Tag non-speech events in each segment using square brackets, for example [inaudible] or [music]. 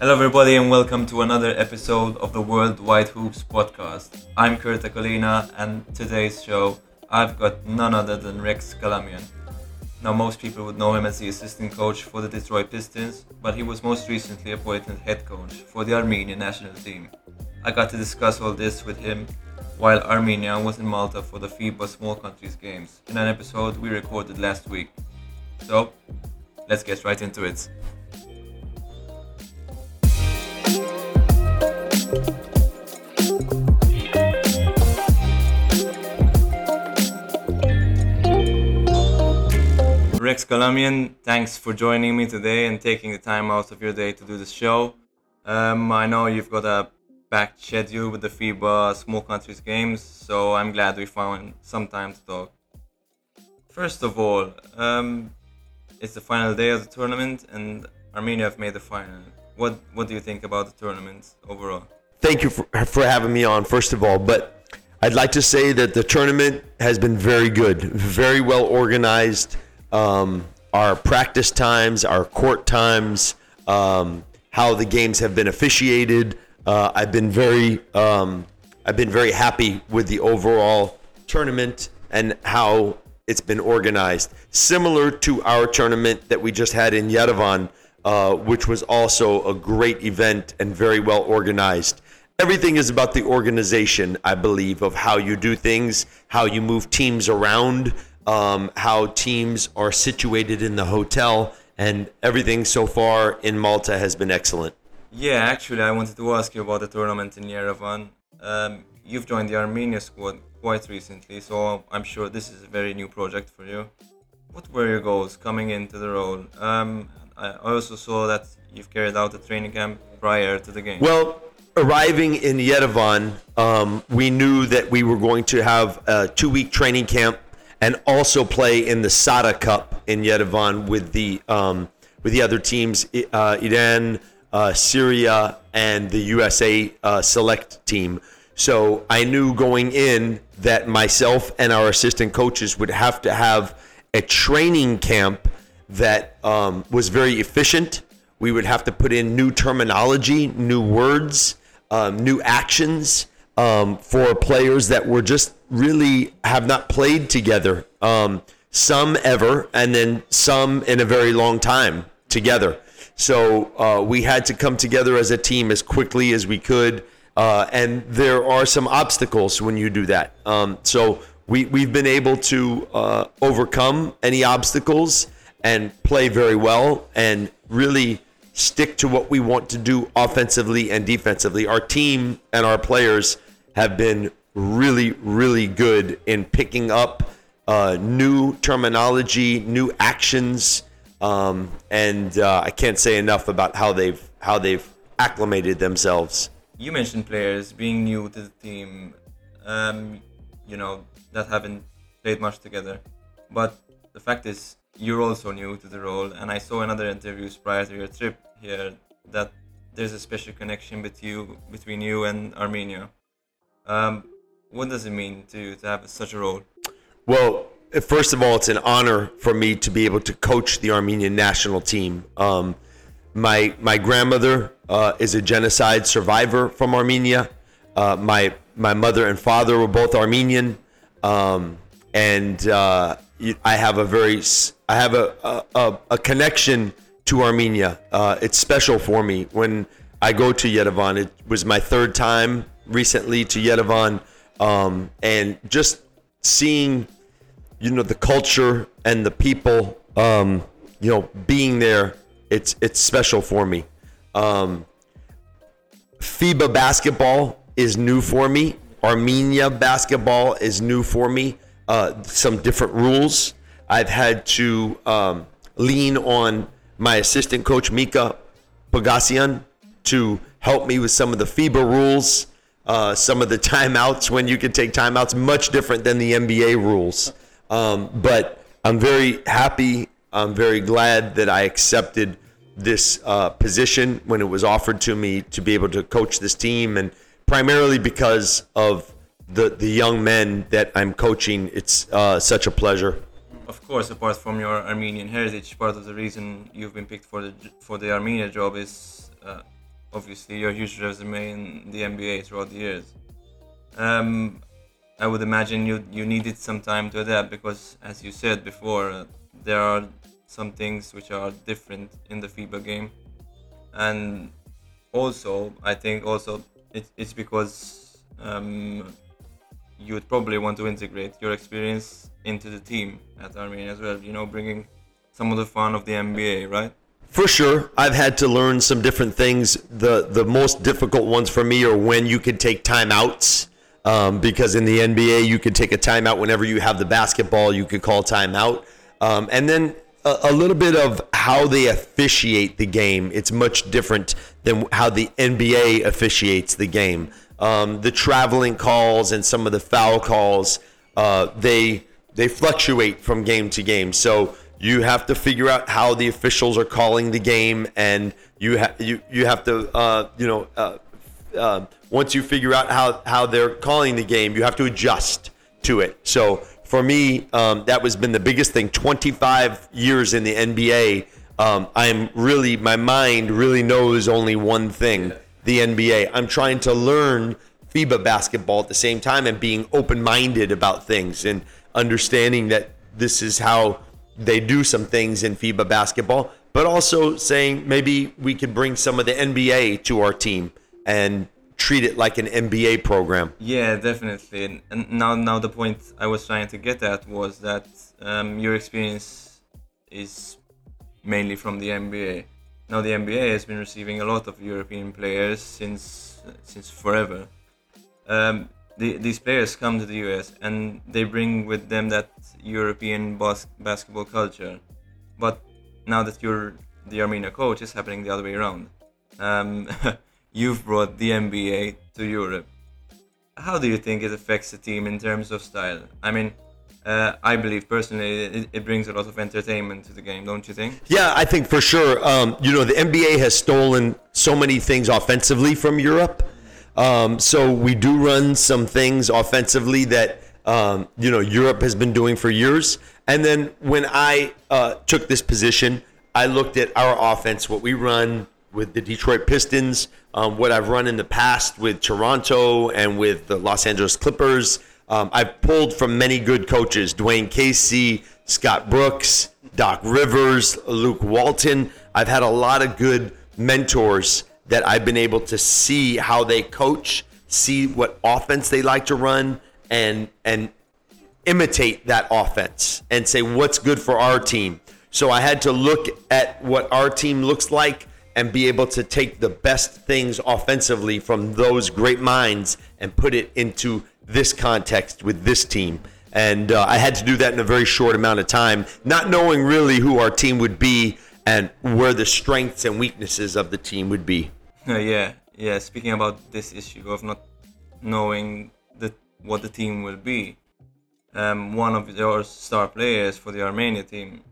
Hello, everybody, and welcome to another episode of the World Wide Hoops podcast. I'm Kurt Akolina, and today's show I've got none other than Rex Kalamian. Now, most people would know him as the assistant coach for the Detroit Pistons, but he was most recently appointed head coach for the Armenian national team. I got to discuss all this with him while Armenia was in Malta for the FIBA Small Countries Games in an episode we recorded last week. So, let's get right into it. Rex Kalamian, thanks for joining me today and taking the time out of your day to do this show. Um, I know you've got a packed schedule with the FIBA Small Countries Games, so I'm glad we found some time to talk. First of all, um, it's the final day of the tournament, and Armenia have made the final. What What do you think about the tournament overall? Thank you for, for having me on, first of all. But I'd like to say that the tournament has been very good, very well organized. Um, our practice times, our court times, um, how the games have been officiated. Uh, I've been very, um, I've been very happy with the overall tournament and how it's been organized. Similar to our tournament that we just had in Yerevan, uh, which was also a great event and very well organized. Everything is about the organization, I believe, of how you do things, how you move teams around, um, how teams are situated in the hotel, and everything so far in Malta has been excellent. Yeah, actually, I wanted to ask you about the tournament in Yerevan. Um, you've joined the Armenia squad quite recently, so I'm sure this is a very new project for you. What were your goals coming into the role? Um, I also saw that you've carried out a training camp prior to the game. Well, arriving in Yerevan, um, we knew that we were going to have a two week training camp and also play in the Sada Cup in Yerevan with the um, with the other teams, uh, Iran, uh, Syria, and the USA uh, select team. So I knew going in that myself and our assistant coaches would have to have a training camp that um, was very efficient. We would have to put in new terminology, new words, um, new actions um, for players that were just really have not played together. Um, some ever, and then some in a very long time together. So uh, we had to come together as a team as quickly as we could. Uh, and there are some obstacles when you do that. Um, so we, we've been able to uh, overcome any obstacles and play very well and really stick to what we want to do offensively and defensively. Our team and our players have been really, really good in picking up uh, new terminology, new actions, um, and uh, I can't say enough about how they've how they've acclimated themselves. You mentioned players being new to the team, um, you know that haven't played much together, but the fact is you're also new to the role, and I saw in other interviews prior to your trip here that there's a special connection with you between you and Armenia. Um, what does it mean to to have such a role? Well, first of all, it's an honor for me to be able to coach the Armenian national team. Um, my my grandmother uh, is a genocide survivor from Armenia. Uh, my my mother and father were both Armenian, um, and uh, I have a very I have a a, a connection to Armenia. Uh, it's special for me when I go to Yerevan. It was my third time recently to Yerevan, um, and just seeing, you know, the culture and the people, um, you know, being there, it's it's special for me. Um, FIBA basketball is new for me. Armenia basketball is new for me. Uh, some different rules. I've had to um, lean on my assistant coach Mika Pagassian to help me with some of the FIBA rules uh, some of the [laughs] timeouts when you can take timeouts, much different than the NBA rules. Um, but I'm very happy. I'm very glad that I accepted this uh, position when it was offered to me to be able to coach this team, and primarily because of the the young men that I'm coaching. It's uh, such a pleasure. Of course, apart from your Armenian heritage, part of the reason you've been picked for the for the Armenia job is uh, obviously your huge resume in the NBA throughout the years. Um, I would imagine you you needed some time to adapt because, as you said before, uh, there are some things which are different in the FIBA game, and also I think also it, it's because um, you would probably want to integrate your experience into the team at Armenia as well. You know, bringing some of the fun of the NBA, right? For sure, I've had to learn some different things. the The most difficult ones for me are when you can take timeouts, um, because in the NBA you could take a timeout whenever you have the basketball. You could call timeout, um, and then a, a little bit of how they officiate the game. It's much different than how the NBA officiates the game. Um, the traveling calls and some of the foul calls, uh, they they fluctuate from game to game. So you have to figure out how the officials are calling the game, and you have you you have to uh, you know uh, uh, once you figure out how how they're calling the game, you have to adjust to it. So for me, um, that was been the biggest thing. 25 years in the NBA, um, I'm really my mind really knows only one thing: the NBA. I'm trying to learn FIBA basketball at the same time and being open-minded about things and understanding that this is how they do some things in FIBA basketball, but also saying maybe we could bring some of the NBA to our team and treat it like an NBA program. Yeah, definitely. And now, now the point I was trying to get at was that um, your experience is mainly from the NBA. Now the NBA has been receiving a lot of European players since since forever. Um, the, these players come to the US and they bring with them that European bas- basketball culture. But now that you're the Armenia coach, it's happening the other way around. Um, [laughs] you've brought the NBA to Europe. How do you think it affects the team in terms of style? I mean, uh, I believe personally it, it, brings a lot of entertainment to the game, don't you think? Yeah, I think for sure. Um, you know, the NBA has stolen so many things offensively from Europe. Um, so we do run some things offensively that um, you know Europe has been doing for years. And then when I uh, took this position, I looked at our offense, what we run with the Detroit Pistons, um, what I've run in the past with Toronto and with the Los Angeles Clippers. Um, I've pulled from many good coaches: Dwane Casey, Scott Brooks, Doc Rivers, Luke Walton. I've had a lot of good mentors that I've been able to see how they coach, see what offense they like to run, and and imitate that offense and say what's good for our team. So I had to look at what our team looks like and be able to take the best things offensively from those great minds and put it into this context with this team. And uh, I had to do that in a very short amount of time, not knowing really who our team would be and where the strengths and weaknesses of the team would be. yeah, yeah. Speaking about this issue of not knowing the what the team will be, um, one of your star players for the Armenia team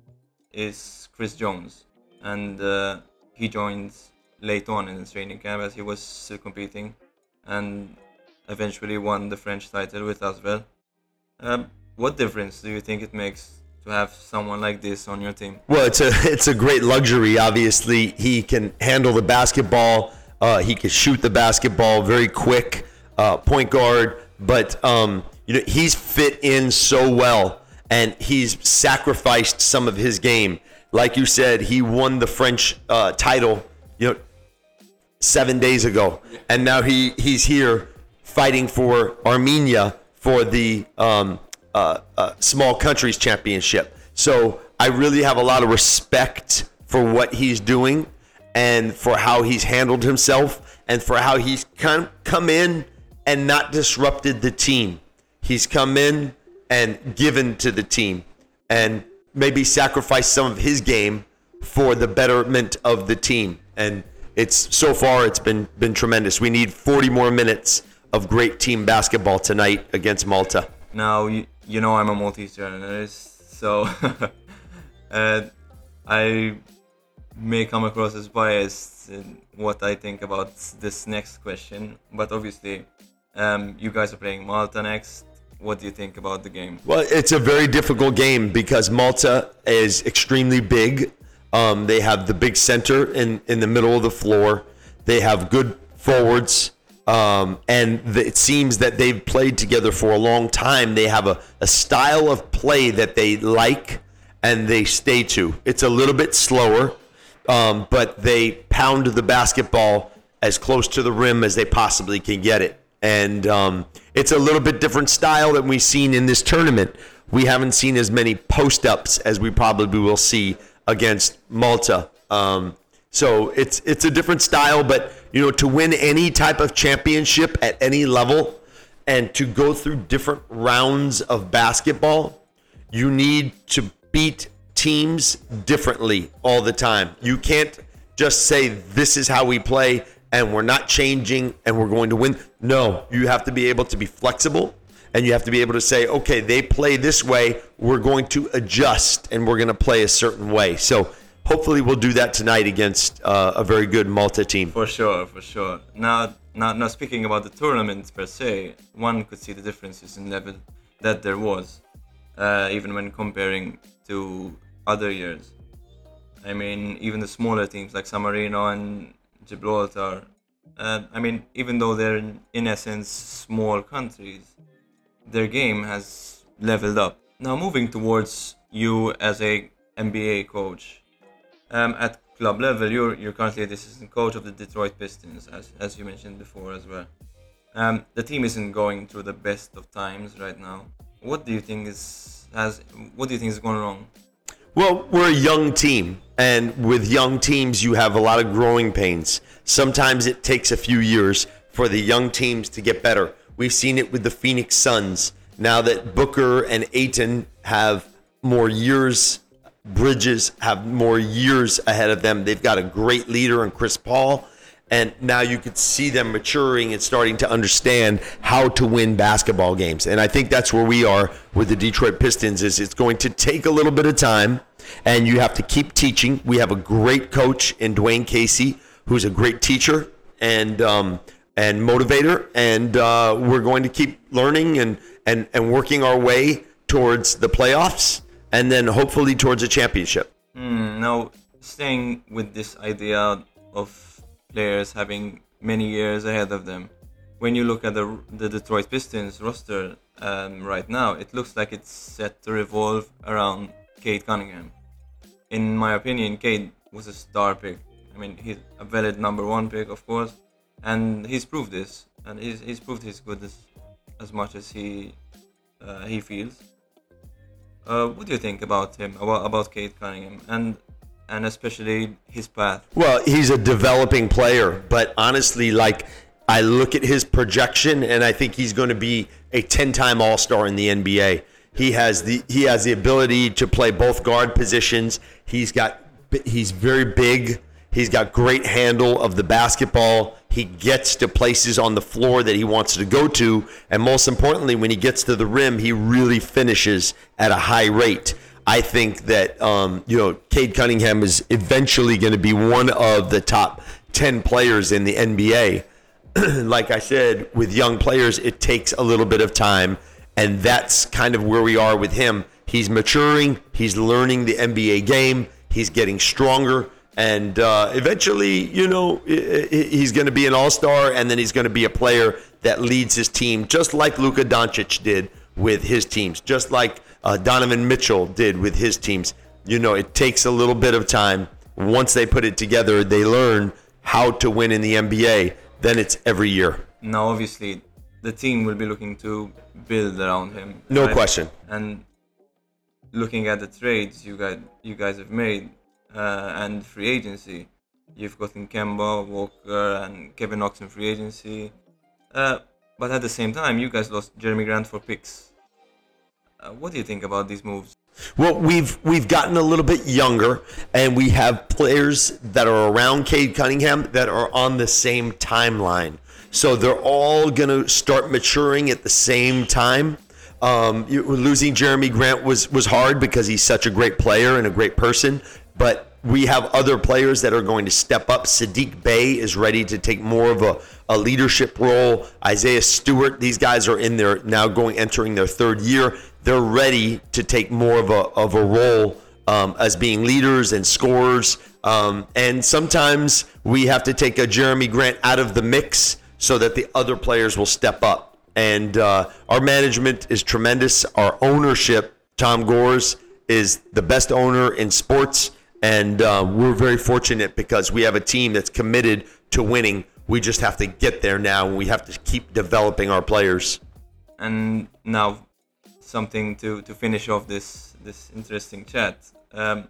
is Chris Jones, and uh, he joined late on in the training camp as he was still competing, and eventually won the French title with us. Well, um, what difference do you think it makes to have someone like this on your team? Well, it's a [laughs] it's a great luxury. Obviously, he can handle the basketball uh, he can shoot the basketball very quick, uh, point guard. But um, you know he's fit in so well, and he's sacrificed some of his game. Like you said, he won the French uh, title, you know, seven days ago, and now he he's here fighting for Armenia for the um, uh, uh, small countries championship. So I really have a lot of respect for what he's doing and for how he's handled himself and for how he's come, come in and not disrupted the team. He's come in and given to the team and maybe sacrifice some of his game for the betterment of the team. And it's so far it's been been tremendous. We need 40 more minutes of great team basketball tonight against Malta. Now you, you know I'm a Maltese journalist, so [laughs] uh, I may come across as biased in what I think about this next question, but obviously, Um, you guys are playing Malta next. What do you think about the game? Well, it's a very difficult game because Malta is extremely big. Um, they have the big center in, in the middle of the floor. They have good forwards. Um, and the, it seems that they've played together for a long time. They have a, a style of play that they like and they stay to. It's a little bit slower, um, but they pound the basketball as close to the rim as they possibly can get it. And um, it's a little bit different style than we've seen in this tournament. We haven't seen as many post ups as we probably will see against Malta. Um, so it's it's a different style, but you know, to win any type of championship at any level and to go through different rounds of basketball, you need to beat teams differently all the time. You can't just say this is how we play and we're not changing and we're going to win. No, you have to be able to be flexible and you have to be able to say, okay, they play this way, we're going to adjust and we're going to play a certain way. So hopefully we'll do that tonight against uh, a very good Malta team. For sure, for sure. Now, now, now, speaking about the tournament per se, one could see the differences in level that there was, uh, even when comparing to other years. I mean, even the smaller teams like San Marino and Gibraltar. I mean, even though they're in, in essence small countries, their game has leveled up. Now, moving towards you as a NBA coach, um, at club level, you're you're currently the assistant coach of the Detroit Pistons, as as you mentioned before as well. Um, the team isn't going through the best of times right now. What do you think is has What do you think is going wrong? Well, we're a young team, and with young teams, you have a lot of growing pains. Sometimes it takes a few years for the young teams to get better. We've seen it with the Phoenix Suns. Now that Booker and Ayton have more years, Bridges have more years ahead of them. They've got a great leader in Chris Paul. And now you could see them maturing and starting to understand how to win basketball games. And I think that's where we are with the Detroit Pistons is it's going to take a little bit of time and you have to keep teaching. We have a great coach in Dwane Casey, who's a great teacher and um, and motivator, and uh, we're going to keep learning and, and and working our way towards the playoffs, and then hopefully towards a championship. Mm, now, staying with this idea of players having many years ahead of them. When you look at the, the Detroit Pistons roster um, right now, it looks like it's set to revolve around Cade Cunningham. In my opinion, Cade was a star pick. I mean, he's a valid number one pick, of course, and he's proved this, and he's, he's proved his goodness as, much as he uh, he feels. Uh, what do you think about him, about, about Cade Cunningham? And and especially his path. Well, he's a developing player, but honestly, like I look at his projection, and I think he's going to be a ten-time All-Star in the NBA. He has the he has the ability to play both guard positions. He's got he's very big. He's got great handle of the basketball. He gets to places on the floor that he wants to go to, and most importantly, when he gets to the rim, he really finishes at a high rate. I think that um, you know Cade Cunningham is eventually going to be one of the top ten players in the NBA. [clears throat] like I said, with young players, it takes a little bit of time, and that's kind of where we are with him. He's maturing. He's learning the NBA game. He's getting stronger, and uh, eventually, you know, he's going to be an all-star, and then he's going to be a player that leads his team, just like Luka Doncic did with his teams, just like uh, Donovan Mitchell did with his teams. You know, it takes a little bit of time. Once they put it together, they learn how to win in the NBA. Then it's every year. Now, obviously, the team will be looking to build around him. No right? question. And looking at the trades you guys you guys have made uh, and free agency, you've gotten Kemba Walker and Kevin Knox in free agency. Uh, but at the same time, you guys lost Jerami Grant for picks. Uh, what do you think about these moves? Well, we've we've gotten a little bit younger, and we have players that are around Cade Cunningham that are on the same timeline. So they're all going to start maturing at the same time. Um, losing Jerami Grant was was hard because he's such a great player and a great person. But we have other players that are going to step up. Saddiq Bey is ready to take more of a, a leadership role. Isaiah Stewart, these guys are in there now going entering their third year. They're ready to take more of a of a role um, as being leaders and scorers. Um, and sometimes we have to take a Jerami Grant out of the mix so that the other players will step up. And uh, our management is tremendous. Our ownership, Tom Gores, is the best owner in sports. And uh, we're very fortunate because we have a team that's committed to winning. We just have to get there now, and we have to keep developing our players. And now, something to, to finish off this this interesting chat. Um,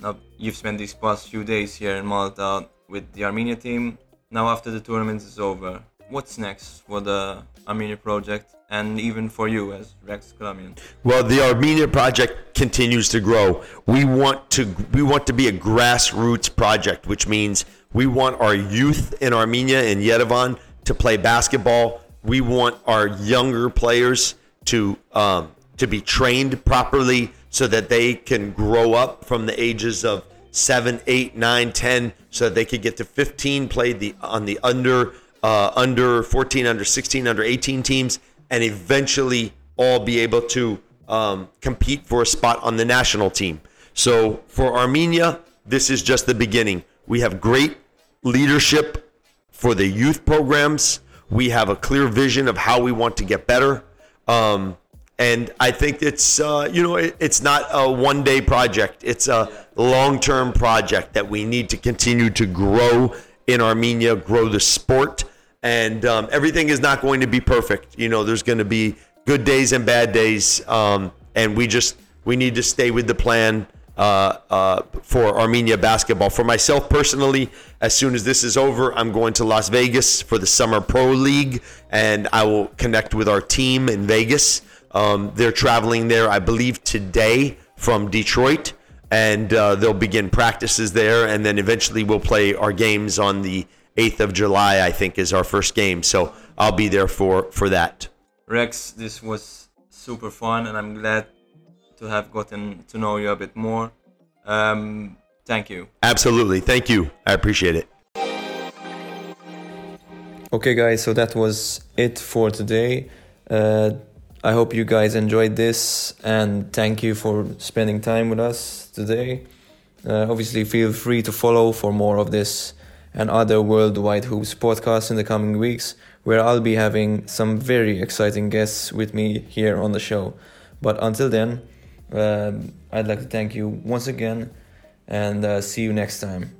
now you've spent these past few days here in Malta with the Armenia team. Now, after the tournament is over, what's next for the Armenia project and even for you as Rex Kalamian? Well, the Armenia project continues to grow. We want to we want to be a grassroots project, which means we want our youth in Armenia and Yerevan to play basketball. We want our younger players to um, to be trained properly so that they can grow up from the ages of seven, eight, nine, ten, so that they could get to 15, play the on the under uh, under 14, under 16, under 18 teams, and eventually all be able to um, compete for a spot on the national team. So for Armenia, this is just the beginning. We have great leadership for the youth programs. We have a clear vision of how we want to get better. Um, and I think it's uh, you know it, it's not a one day project. It's a long term project that we need to continue to grow in Armenia, grow the sport, and um, everything is not going to be perfect. You know, there's going to be good days and bad days, um, and we just we need to stay with the plan. Uh, uh, for Armenia basketball. For myself personally, as soon as this is over, I'm going to Las Vegas for the Summer Pro League, and I will connect with our team in Vegas. Um, they're traveling there, I believe, today from Detroit, and uh, they'll begin practices there, and then eventually we'll play our games on the 8th of July. I think is our first game, so I'll be there for for that. Rex, this was super fun, and I'm glad to have gotten to know you a bit more. Um, thank you. Absolutely, thank you. I appreciate it. Okay, guys, so that was it for today. Uh, I hope you guys enjoyed this and thank you for spending time with us today. Uh, obviously, feel free to follow for more of this and other Worldwide Hoops podcasts in the coming weeks, where I'll be having some very exciting guests with me here on the show. But until then, um, I'd like to thank you once again and uh, see you next time.